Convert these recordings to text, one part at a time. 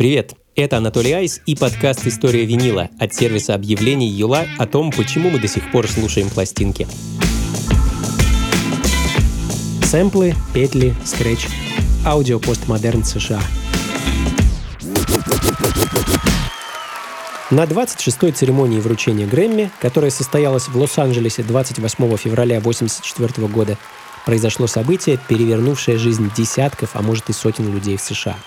Привет! Это Анатолий Айс и подкаст «История винила» от сервиса объявлений Юла о том, почему мы до сих пор слушаем пластинки. Сэмплы, петли, скретч. Аудио постмодерн США. На 26-й церемонии вручения Грэмми, которая состоялась в Лос-Анджелесе 28 февраля 1984 года, произошло событие, перевернувшее жизнь десятков, а может и сотен людей в США –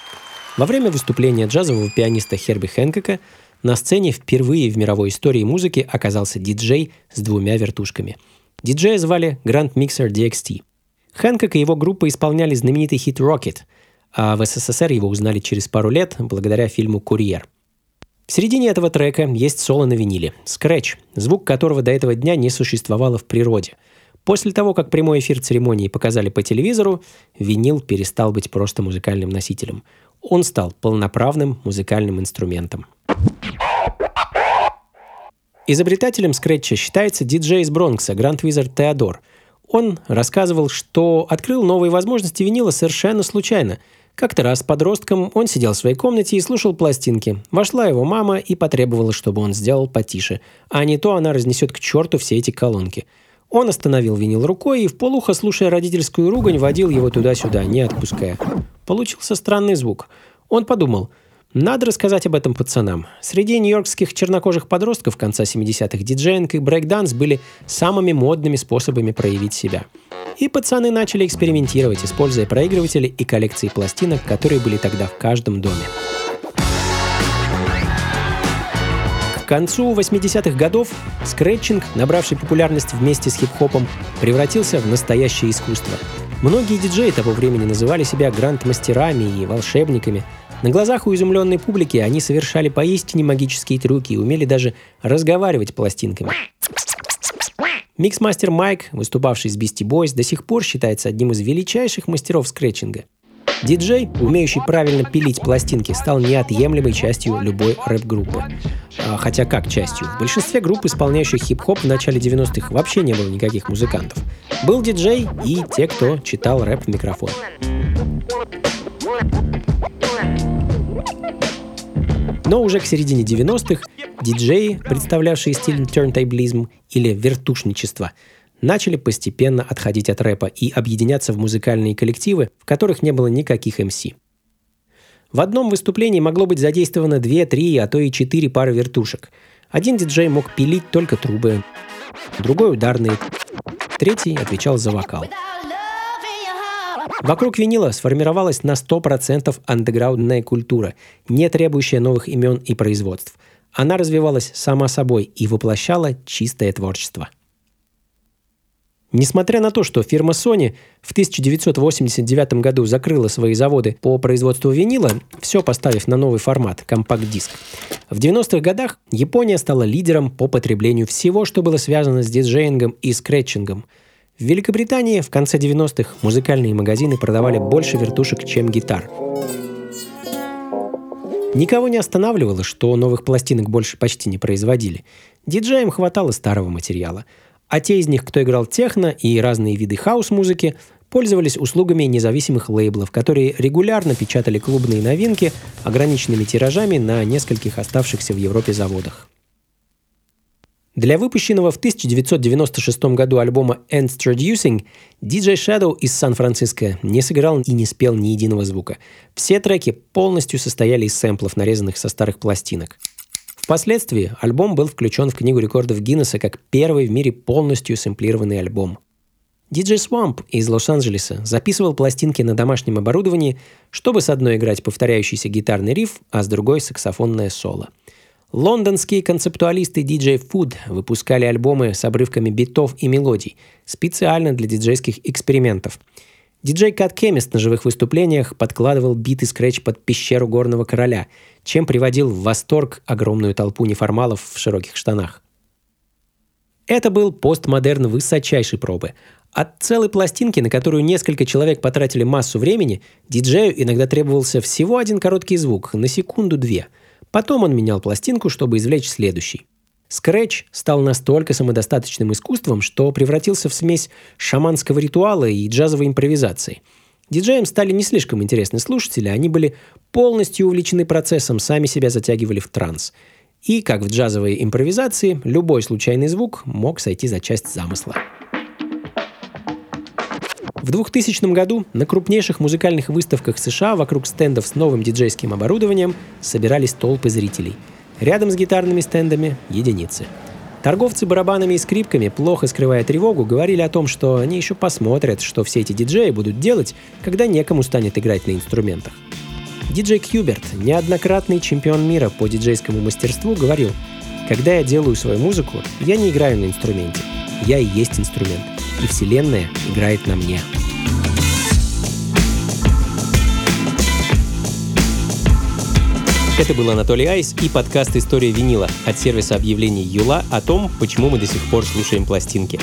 во время выступления джазового пианиста Херби Хэнкока на сцене впервые в мировой истории музыки оказался диджей с двумя вертушками. Диджея звали Grand Mixer DXT. Хэнкок и его группа исполняли знаменитый хит «Rocket», а в СССР его узнали через пару лет благодаря фильму «Курьер». В середине этого трека есть соло на виниле, скретч, звук которого до этого дня не существовало в природе. После того, как прямой эфир церемонии показали по телевизору, винил перестал быть просто музыкальным носителем он стал полноправным музыкальным инструментом. Изобретателем скретча считается диджей из Бронкса Гранд Визард Теодор. Он рассказывал, что открыл новые возможности винила совершенно случайно. Как-то раз подростком он сидел в своей комнате и слушал пластинки. Вошла его мама и потребовала, чтобы он сделал потише, а не то она разнесет к черту все эти колонки. Он остановил винил рукой и в полухо, слушая родительскую ругань, водил его туда-сюда, не отпуская. Получился странный звук. Он подумал, надо рассказать об этом пацанам. Среди нью-йоркских чернокожих подростков конца 70-х диджеинг и брейкданс были самыми модными способами проявить себя. И пацаны начали экспериментировать, используя проигрыватели и коллекции пластинок, которые были тогда в каждом доме. Концу 80-х годов скретчинг, набравший популярность вместе с хип-хопом, превратился в настоящее искусство – Многие диджеи того времени называли себя гранд-мастерами и волшебниками. На глазах у изумленной публики они совершали поистине магические трюки и умели даже разговаривать пластинками. Микс-мастер Майк, выступавший с Beastie Boys, до сих пор считается одним из величайших мастеров скретчинга. Диджей, умеющий правильно пилить пластинки, стал неотъемлемой частью любой рэп-группы. А, хотя как частью? В большинстве групп, исполняющих хип-хоп в начале 90-х, вообще не было никаких музыкантов. Был диджей и те, кто читал рэп в микрофон. Но уже к середине 90-х диджеи, представлявшие стиль turntablism или вертушничество, начали постепенно отходить от рэпа и объединяться в музыкальные коллективы, в которых не было никаких МС. В одном выступлении могло быть задействовано 2, 3, а то и 4 пары вертушек. Один диджей мог пилить только трубы, другой ударные, третий отвечал за вокал. Вокруг винила сформировалась на 100% андеграундная культура, не требующая новых имен и производств. Она развивалась сама собой и воплощала чистое творчество – Несмотря на то, что фирма Sony в 1989 году закрыла свои заводы по производству винила, все поставив на новый формат – компакт-диск, в 90-х годах Япония стала лидером по потреблению всего, что было связано с диджеингом и скретчингом. В Великобритании в конце 90-х музыкальные магазины продавали больше вертушек, чем гитар. Никого не останавливало, что новых пластинок больше почти не производили. Диджеям хватало старого материала – а те из них, кто играл техно и разные виды хаос-музыки, пользовались услугами независимых лейблов, которые регулярно печатали клубные новинки ограниченными тиражами на нескольких оставшихся в Европе заводах. Для выпущенного в 1996 году альбома Introducing DJ Shadow из Сан-Франциско не сыграл и не спел ни единого звука. Все треки полностью состояли из сэмплов, нарезанных со старых пластинок – Впоследствии альбом был включен в Книгу рекордов Гиннесса как первый в мире полностью сэмплированный альбом. DJ Swamp из Лос-Анджелеса записывал пластинки на домашнем оборудовании, чтобы с одной играть повторяющийся гитарный риф, а с другой — саксофонное соло. Лондонские концептуалисты DJ Food выпускали альбомы с обрывками битов и мелодий специально для диджейских экспериментов — Диджей Кат Кемист на живых выступлениях подкладывал биты скретч под пещеру горного короля, чем приводил в восторг огромную толпу неформалов в широких штанах. Это был постмодерн высочайшей пробы. От целой пластинки, на которую несколько человек потратили массу времени, диджею иногда требовался всего один короткий звук, на секунду-две. Потом он менял пластинку, чтобы извлечь следующий. Скретч стал настолько самодостаточным искусством, что превратился в смесь шаманского ритуала и джазовой импровизации. Диджеям стали не слишком интересны слушатели, они были полностью увлечены процессом, сами себя затягивали в транс. И, как в джазовой импровизации, любой случайный звук мог сойти за часть замысла. В 2000 году на крупнейших музыкальных выставках США вокруг стендов с новым диджейским оборудованием собирались толпы зрителей. Рядом с гитарными стендами — единицы. Торговцы барабанами и скрипками, плохо скрывая тревогу, говорили о том, что они еще посмотрят, что все эти диджеи будут делать, когда некому станет играть на инструментах. Диджей Кьюберт, неоднократный чемпион мира по диджейскому мастерству, говорил, «Когда я делаю свою музыку, я не играю на инструменте. Я и есть инструмент и Вселенная играет на мне. Это был Анатолий Айс и подкаст «История винила» от сервиса объявлений Юла о том, почему мы до сих пор слушаем пластинки.